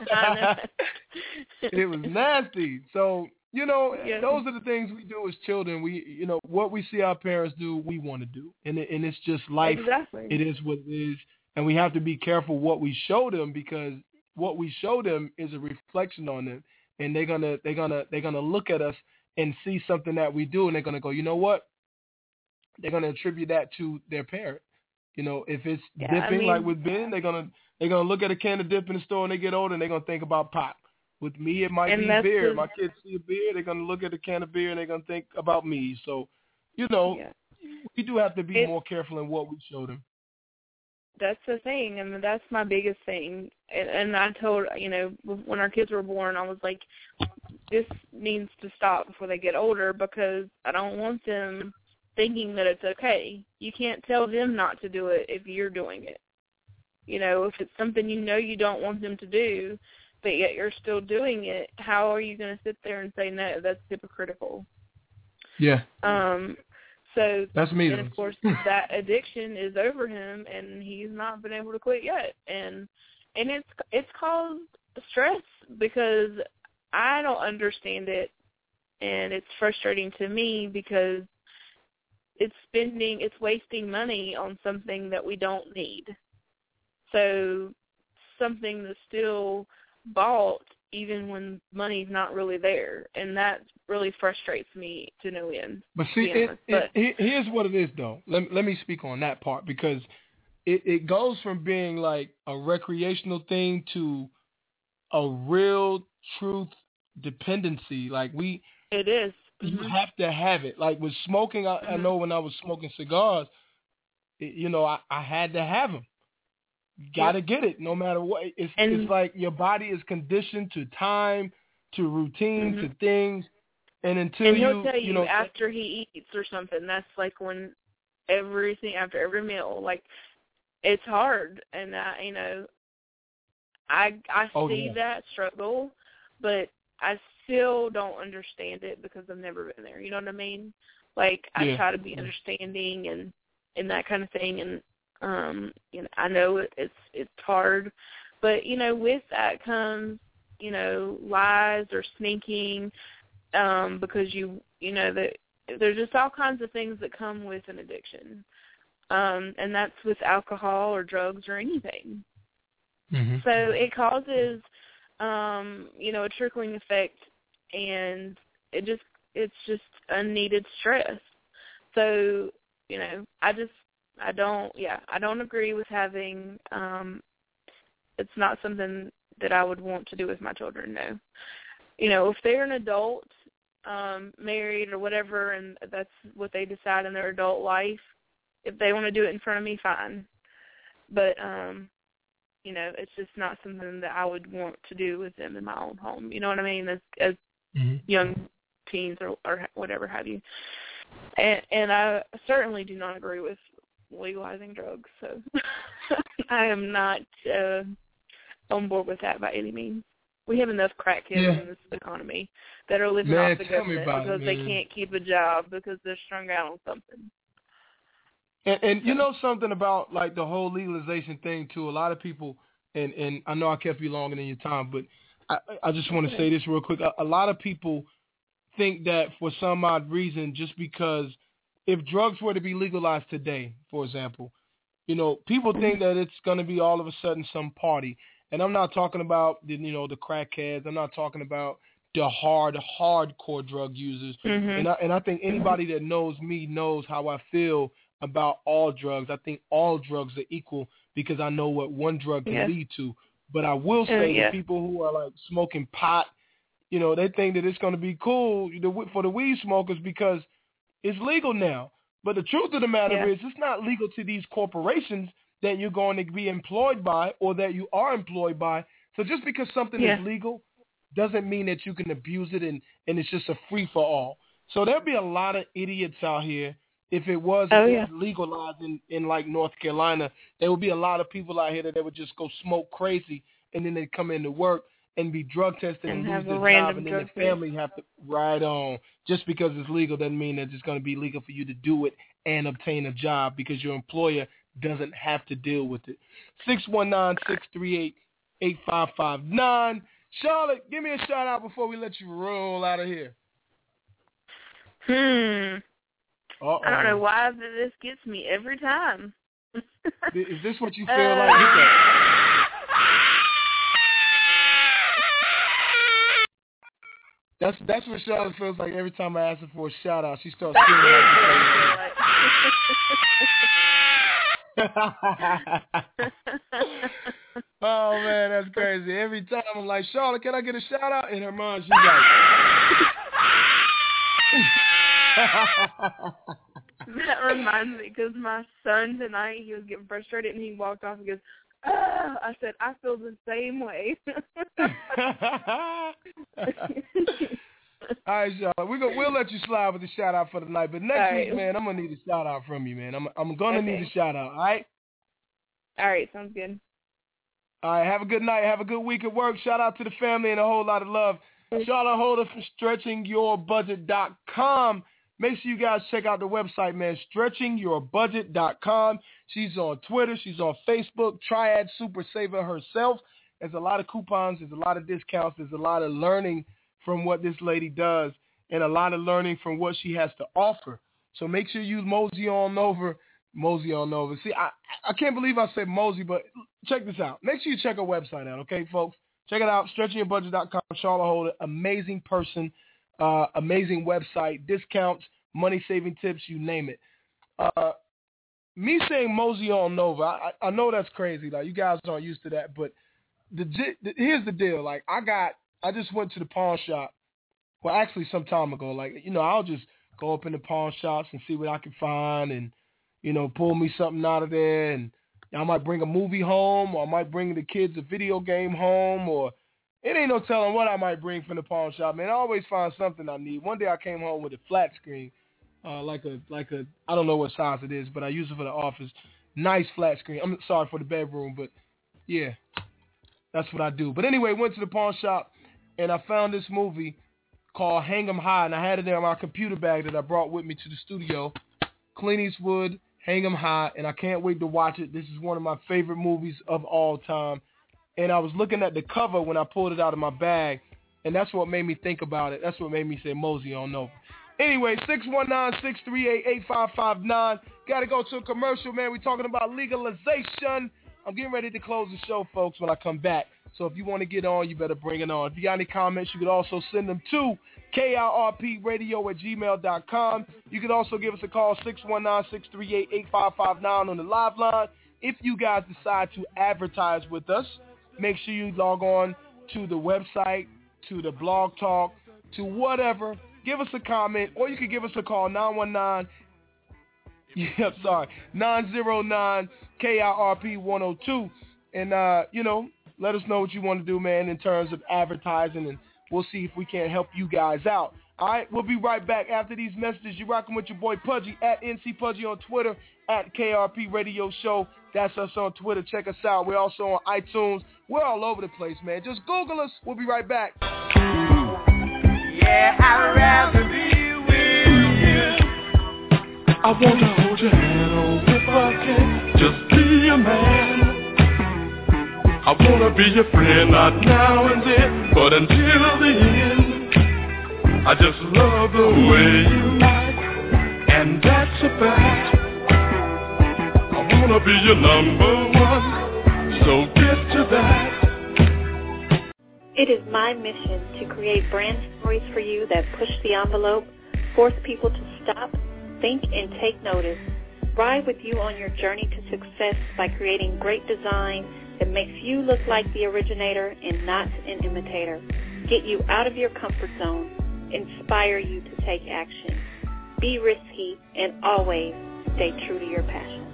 (laughs) it was nasty. So you know, Yeah. those are the things we do as children. We, you know, what we see our parents do, we want to do, and it, and it's just life. Exactly. It is what it is, and we have to be careful what we show them because what we show them is a reflection on them, and they're gonna they're gonna they're gonna look at us and see something that we do, and they're gonna go, you know what? They're gonna attribute that to their parent. You know, if it's Yeah, I dipping like with Ben, they're gonna they're gonna look at a can of dip in the store and they get older and they're gonna think about pop. With me, it might be beer. the- My kids see a beer, they're gonna look at a can of beer and they're gonna think about me. So, you know, we do have to be It's- more careful in what we show them. That's the thing, and that's my biggest thing. And, and I told you know when our kids were born, I was like, this needs to stop before they get older because I don't want them thinking that it's okay. You can't tell them not to do it if you're doing it. You know, if it's something you know you don't want them to do, but yet you're still doing it, how are you going to sit there and say no? That's hypocritical. Yeah, Um, so That's me, And of course, that addiction is over him, and he's not been able to quit yet. And and it's it's caused stress because I don't understand it, and it's frustrating to me because it's spending it's wasting money on something that we don't need. So something that's still bought even when money's not really there, and that really frustrates me to no end. But see, it, honest. it, but here's what it is, though. Let, let me speak on that part because it, it goes from being like a recreational thing to a real truth dependency. Like we, it is. you mm-hmm. have to have it. Like with smoking, I, I mm-hmm. know when I was smoking cigars, it, you know, I, I had to have them. Got to get it, no matter what. It's And- it's like your body is conditioned to time, to routine, to mm-hmm. things, and until and he'll you, tell you, know, after he eats or something. That's like when everything after every meal, like it's hard, and I, you know, I I Oh, see yeah. that struggle, but I still don't understand it because I've never been there. You know what I mean? Like I Yeah. try to be understanding and and that kind of thing, and um, you know, I know it, it's it's hard, but you know, with that comes you know lies or sneaking um because you you know that there's just all kinds of things that come with an addiction. Um and that's with alcohol or drugs or anything. So it causes um you know a trickling effect and it just it's just unneeded stress. So you know i just i don't yeah i don't agree with having um it's not something that i would want to do with my children no. You know if they're an adult um married or whatever and that's what they decide in their adult life if they want to do it in front of me fine. But um you know it's just not something that i would want to do with them in my own home you know what i mean as as young teens or or whatever have you. And and i certainly do not agree with legalizing drugs so (laughs) i am not uh on board with that by any means. We have enough crackheads Yeah. in this economy that are living Man, off the government about it, because they can't keep a job because they're strung out on something. And, and you know something about like the whole legalization thing too. A lot of people, and and I know I kept you longer than your time, but I I just want to say this real quick. A, a lot of people think that for some odd reason, just because if drugs were to be legalized today, for example, you know, people think that it's going to be all of a sudden some party. And I'm not talking about the you know the crackheads. I'm not talking about the hard hardcore drug users. Mhm. And I and I think anybody that knows me knows how I feel about all drugs. I think all drugs are equal because I know what one drug can lead to. But I will Uh, say yeah. the people who are like smoking pot, you know, they think that it's going to be cool for the weed smokers because it's legal now. But the truth of the matter Yeah. is, it's not legal to these corporations that you're going to be employed by or that you are employed by. So just because something Yeah. is legal doesn't mean that you can abuse it and, and it's just a free for all. So there'd be a lot of idiots out here if it was Oh, yeah. legalized in, in like North Carolina. There would be a lot of people out here that they would just go smoke crazy and then they'd come into work and be drug tested and, And lose have their job and then drug their family have to ride on. Just because it's legal doesn't mean that it's going to be legal for you to do it and obtain a job because your employer doesn't have to deal with it. Six one nine six three eight eight five five nine. Charlotte, give me a shout out before we let you roll out of here. Hmm. Uh-oh. I don't know why th- this gets me every time. Is this what you (laughs) feel Uh, like? Hit that. That's that's what Charlotte feels like every time I ask her for a shout out. She starts screaming (laughs) Oh man, that's crazy. Every time I'm like, Charlotte, can I get a shout out? In her mind, she's like, (laughs) that reminds me because my son tonight he was getting frustrated and he walked off and goes, (sighs) I said I feel the same way. (laughs) All right, Charlotte, we go, we'll let you slide with the shout out for tonight. But next right. week, man, I'm gonna need a shout out from you, man. I'm I'm gonna need a shout out. All right. All right, sounds good. All right, have a good night. Have a good week at work. Shout out to the family and a whole lot of love. Charlotte Holder from stretchingyourbudget.com. Make sure you guys check out the website, man, stretchingyourbudget.com. She's on Twitter. She's on Facebook. Triad Super Saver herself. There's a lot of coupons. There's a lot of discounts. There's a lot of learning from what this lady does and a lot of learning from what she has to offer. So make sure you mosey on over. Mosey on over. See, I, I can't believe I said mosey, but check this out. Make sure you check her website out, okay, folks? Check it out, stretchingyourbudget.com. Charlotte Holder, amazing person, uh, amazing website, discounts, money-saving tips, you name it. Uh, me saying mosey on I, I I know that's crazy. Like, you guys aren't used to that, but the, the here's the deal. Like, I got, I just went to the pawn shop. Well, actually, some time ago. Like, you know, I'll just go up in the pawn shops and see what I can find and, you know, pull me something out of there and I might bring a movie home, or I might bring the kids a video game home, or it ain't no telling what I might bring from the pawn shop. Man, I always find something I need. One day I came home with a flat screen, uh, like a like a I don't know what size it is, but I use it for the office. Nice flat screen. I'm sorry for the bedroom, but yeah, that's what I do. But anyway, went to the pawn shop and I found this movie called Hang 'Em High, and I had it in my computer bag that I brought with me to the studio. Clint Eastwood, Hang 'Em High, and I can't wait to watch it. This is one of my favorite movies of all time. And I was looking at the cover when I pulled it out of my bag, and that's what made me think about it. That's what made me say Mosey on over. Anyway, 619-638-8559. Got to go to a commercial, man. We're talking about legalization. I'm getting ready to close the show, folks, when I come back. So if you want to get on, you better bring it on. If you got any comments, you could also send them to KIRPradio at gmail.com. You could also give us a call, 619-638-8559 on the live line. If you guys decide to advertise with us, make sure you log on to the website, to the blog talk, to whatever. Give us a comment, or you could give us a call, 919 (laughs) yeah, sorry. 909 KIRP 102. And, uh, you know, let us know what you want to do, man, in terms of advertising, and we'll see if we can't help you guys out. All right, we'll be right back after these messages. You're rocking with your boy Pudgy at NC Pudgy on Twitter, at KIRP Radio Show. That's us on Twitter. Check us out. We're also on iTunes. We're all over the place, man. Just Google us. We'll be right back. Yeah, I'd rather be with you. I wanna hold your hand, oh, if I can, just be a man. I wanna be your friend, not now and then, but until the end. I just love the way you act, and that's a fact. I wanna be your number one, so. It is my mission to create brand stories for you that push the envelope, force people to stop, think, and take notice. Ride with you on your journey to success by creating great design that makes you look like the originator and not an imitator. Get you out of your comfort zone inspire you to take action. Be risky and always stay true to your passion.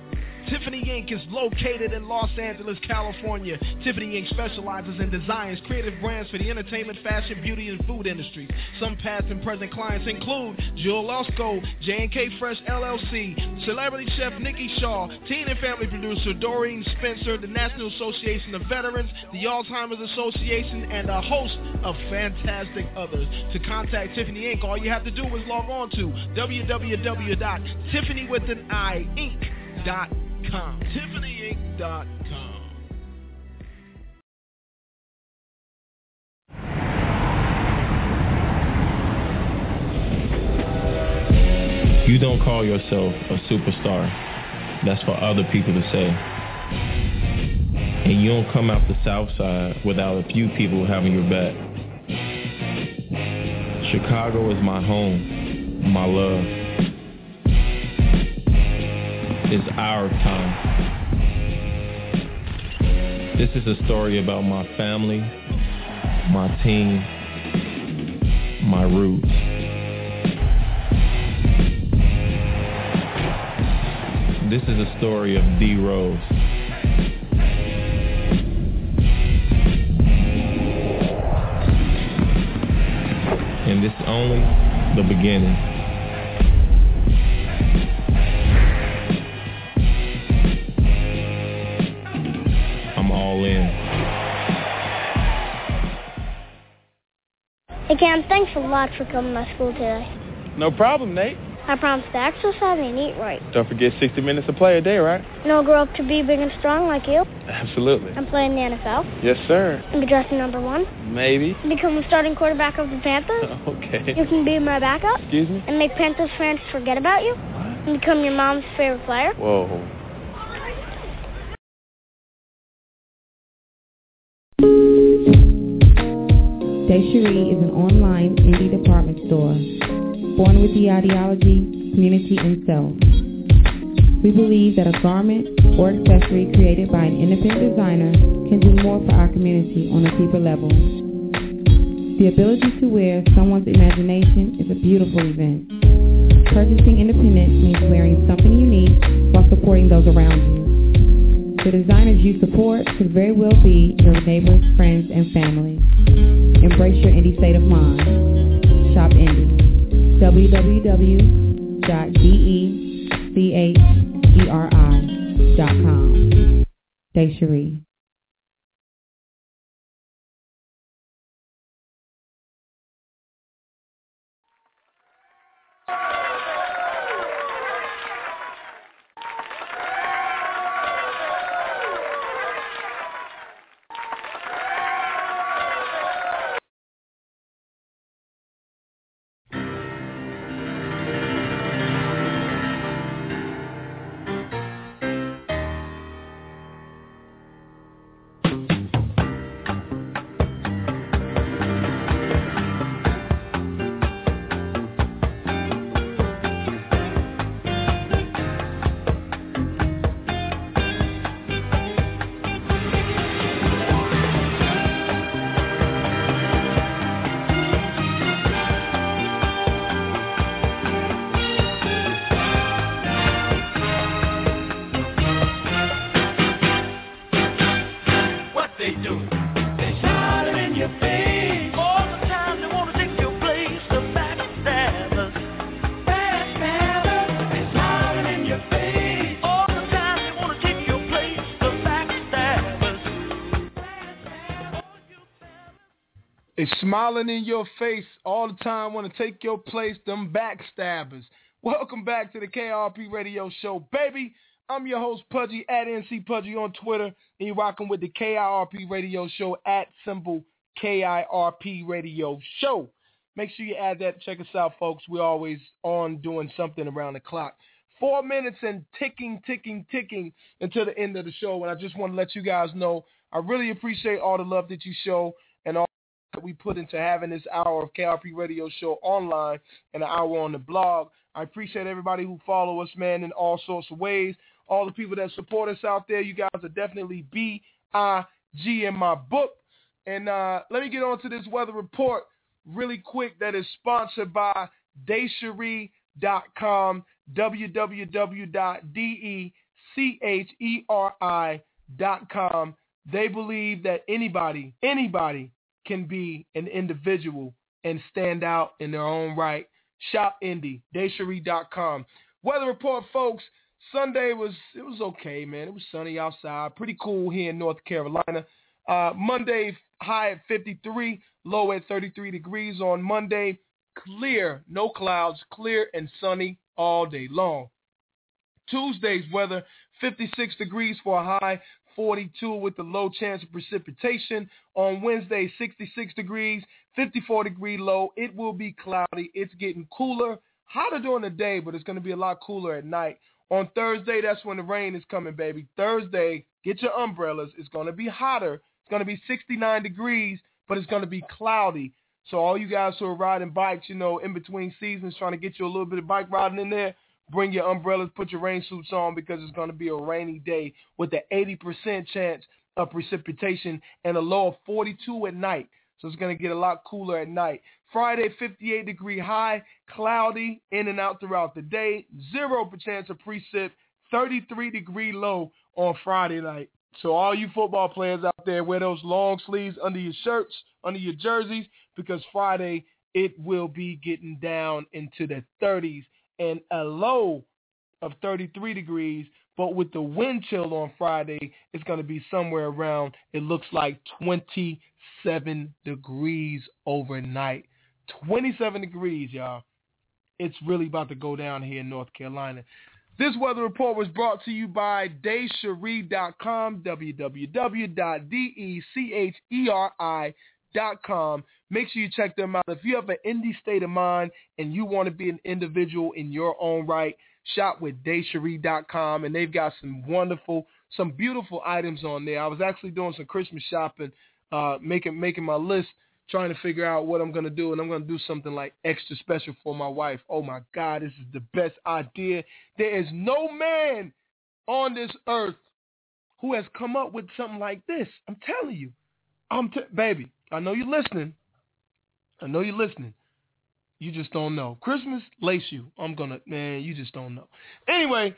Tiffany Inc. is located in Los Angeles, California. Tiffany Inc. specializes in designs, creative brands for the entertainment, fashion, beauty, and food industries. Some past and present clients include Jill Losco, J&K Fresh LLC, celebrity chef Nikki Shaw, teen and family producer Doreen Spencer, the National Association of Veterans, the Alzheimer's Association, and a host of fantastic others. To contact Tiffany Inc., all you have to do is log on to www.tiffanyWithAnI.Inc.com TiffanyInc.com. TiffanyInc.com. You don't call yourself a superstar. That's for other people to say. And you don't come out the south side without a few people having your back. Chicago is my home, my love. It's our time. This is a story about my family, my team, my roots. This is a story of D Rose. And this is only the beginning. Cam, thanks a lot for coming to school today. No problem, Nate. I promise to exercise and eat right. Don't forget 60 minutes of play a day, right? And I'll grow up to be big and strong like you. Absolutely. And play in the NFL. Yes, sir. And be drafted number one. Maybe. And become the starting quarterback of the Panthers. (laughs) Okay. You can be my backup. Excuse me? And make Panthers fans forget about you. What? And become your mom's favorite player. Whoa. Desherie is an online indie department store born with the ideology, community, and self. We believe that a garment or accessory created by an independent designer can do more for our community on a deeper level. The ability to wear someone's imagination is a beautiful event. Purchasing independent means wearing something unique while supporting those around you. The designers you support could very well be your neighbors, friends, and family. Embrace your indie state of mind. Shop indie www.decheri.com. Desherie. What smiling in your face all the time, want to take your place, them backstabbers. Welcome back to the KIRP Radio Show, baby. I'm your host, Pudgy, at NC Pudgy on Twitter, and you're rocking with the KIRP Radio Show at symbol KIRP Radio Show. Make sure you add that. Check us out, folks. We're always on doing something around the clock. Four minutes and ticking, ticking, ticking until the end of the show. And I just want to let you guys know I really appreciate all the love that you show we put into having this hour of KIRP Radio Show online and an hour on the blog. I appreciate everybody who follow us, man, in all sorts of ways. All the people that support us out there, you guys are definitely B-I-G in my book. And uh, let me get on to this weather report really quick that is sponsored by Decherie.com, www.decheri.com. They believe that anybody, anybody can be an individual and stand out in their own right. Shop Indie, Decherie.com. Weather report, folks. Sunday was it was okay, man. It was sunny outside, pretty cool here in North Carolina. Uh, Monday high at 53, low at 33 degrees on Monday. Clear, no clouds, clear and sunny all day long. Tuesday's weather 56 degrees for a high, 42 with the low chance of precipitation. On Wednesday, 66 degrees, 54 degree low. It will be cloudy. It's getting cooler, hotter during the day, but it's going to be a lot cooler at night. On Thursday, that's when the rain is coming, baby. Thursday, get your umbrellas. It's going to be hotter. It's going to be 69 degrees, but it's going to be cloudy. So all you guys who are riding bikes, you know, in between seasons, trying to get you a little bit of bike riding in there, bring your umbrellas, put your rain suits on because it's going to be a rainy day with an 80% chance of precipitation and a low of 42 at night. So it's going to get a lot cooler at night. Friday, 58 degree high, cloudy, in and out throughout the day. 0 chance of precip, 33 degree low on Friday night. So all you football players out there, wear those long sleeves under your shirts, under your jerseys, because Friday it will be getting down into the 30s and a low of 33 degrees. But with the wind chill on Friday, it's going to be somewhere around, it looks like 27 degrees overnight. 27 degrees, y'all. It's really about to go down here in North Carolina. This weather report was brought to you by Decherie.com, www.decheri.com. Make sure you check them out. If you have an indie state of mind and you want to be an individual in your own right, shop with Decherie.com, and they've got some wonderful, some beautiful items on there. I was actually doing some Christmas shopping, uh, making making my list, trying to figure out what I'm to do, and I'm to do something like extra special for my wife. Oh my God, this is the best idea. There is no man on this earth who has come up with something like this. I'm telling you. I'm t- baby, I know you're listening. I know you're listening. You just don't know. Christmas, lace you. I'm gonna man, you just don't know. Anyway,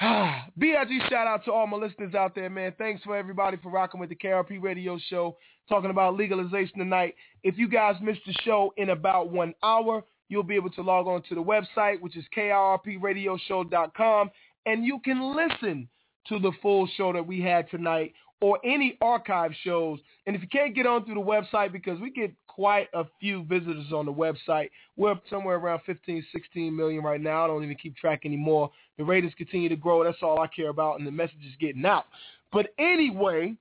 (sighs) BIG shout out to all my listeners out there, man. Thanks for everybody for rocking with the KIRP radio show, talking about legalization tonight. If you guys missed the show in about one hour, you'll be able to log on to the website, which is KIRPradioshow.com, and you can listen to the full show that we had tonight or any archive shows. And if you can't get on through the website, because we get quite a few visitors on the website, we're up somewhere around 15, 16 million right now. I don't even keep track anymore. The ratings continue to grow. That's all I care about, and the message is getting out. But anyway,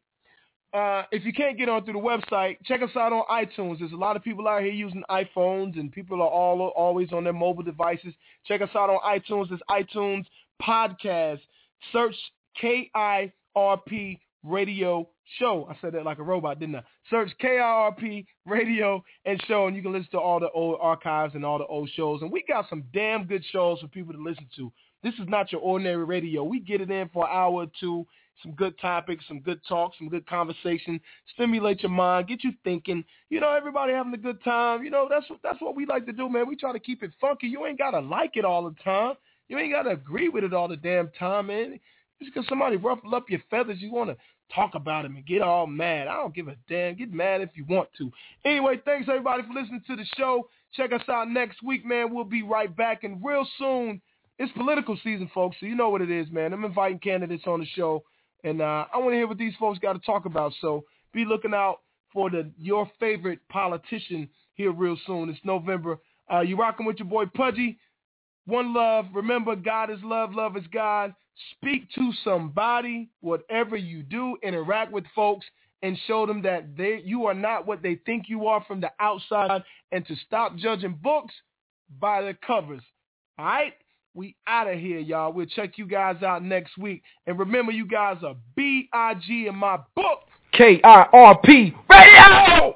uh, if you can't get on through the website, check us out on iTunes. There's a lot of people out here using iPhones, and people are all always on their mobile devices. Check us out on iTunes. There's iTunes podcast. Search K-I-R-P radio show. I said that like a robot, didn't I? Search KIRP radio and show, and you can listen to all the old archives and all the old shows. And we got some damn good shows for people to listen to. This is not your ordinary radio. We get it in for an hour or two, some good topics, some good talk, some good conversation, stimulate your mind, get you thinking. You know, everybody having a good time. You know, that's what that's what we like to do, man. We try to keep it funky. You ain't gotta like it all the time. You ain't gotta agree with it all the damn time, man. Just because somebody ruffle up your feathers, you want to talk about him and get all mad. I don't give a damn. Get mad if you want to. Anyway, thanks everybody for listening to the show. Check us out next week, man. We'll be right back. And real soon, it's political season, folks. So you know what it is, man. I'm inviting candidates on the show. And uh, I want to hear what these folks got to talk about. So be looking out for the your favorite politician here real soon. It's November. Uh, you rocking with your boy Pudgy. One love. Remember, God is love. Love is God. Speak to somebody, whatever you do. Interact with folks and show them that they you are not what they think you are from the outside, and to stop judging books by the covers. All right. We out of here, y'all. We'll check you guys out next week. And remember, you guys are B-I-G in my book. K-I-R-P Radio!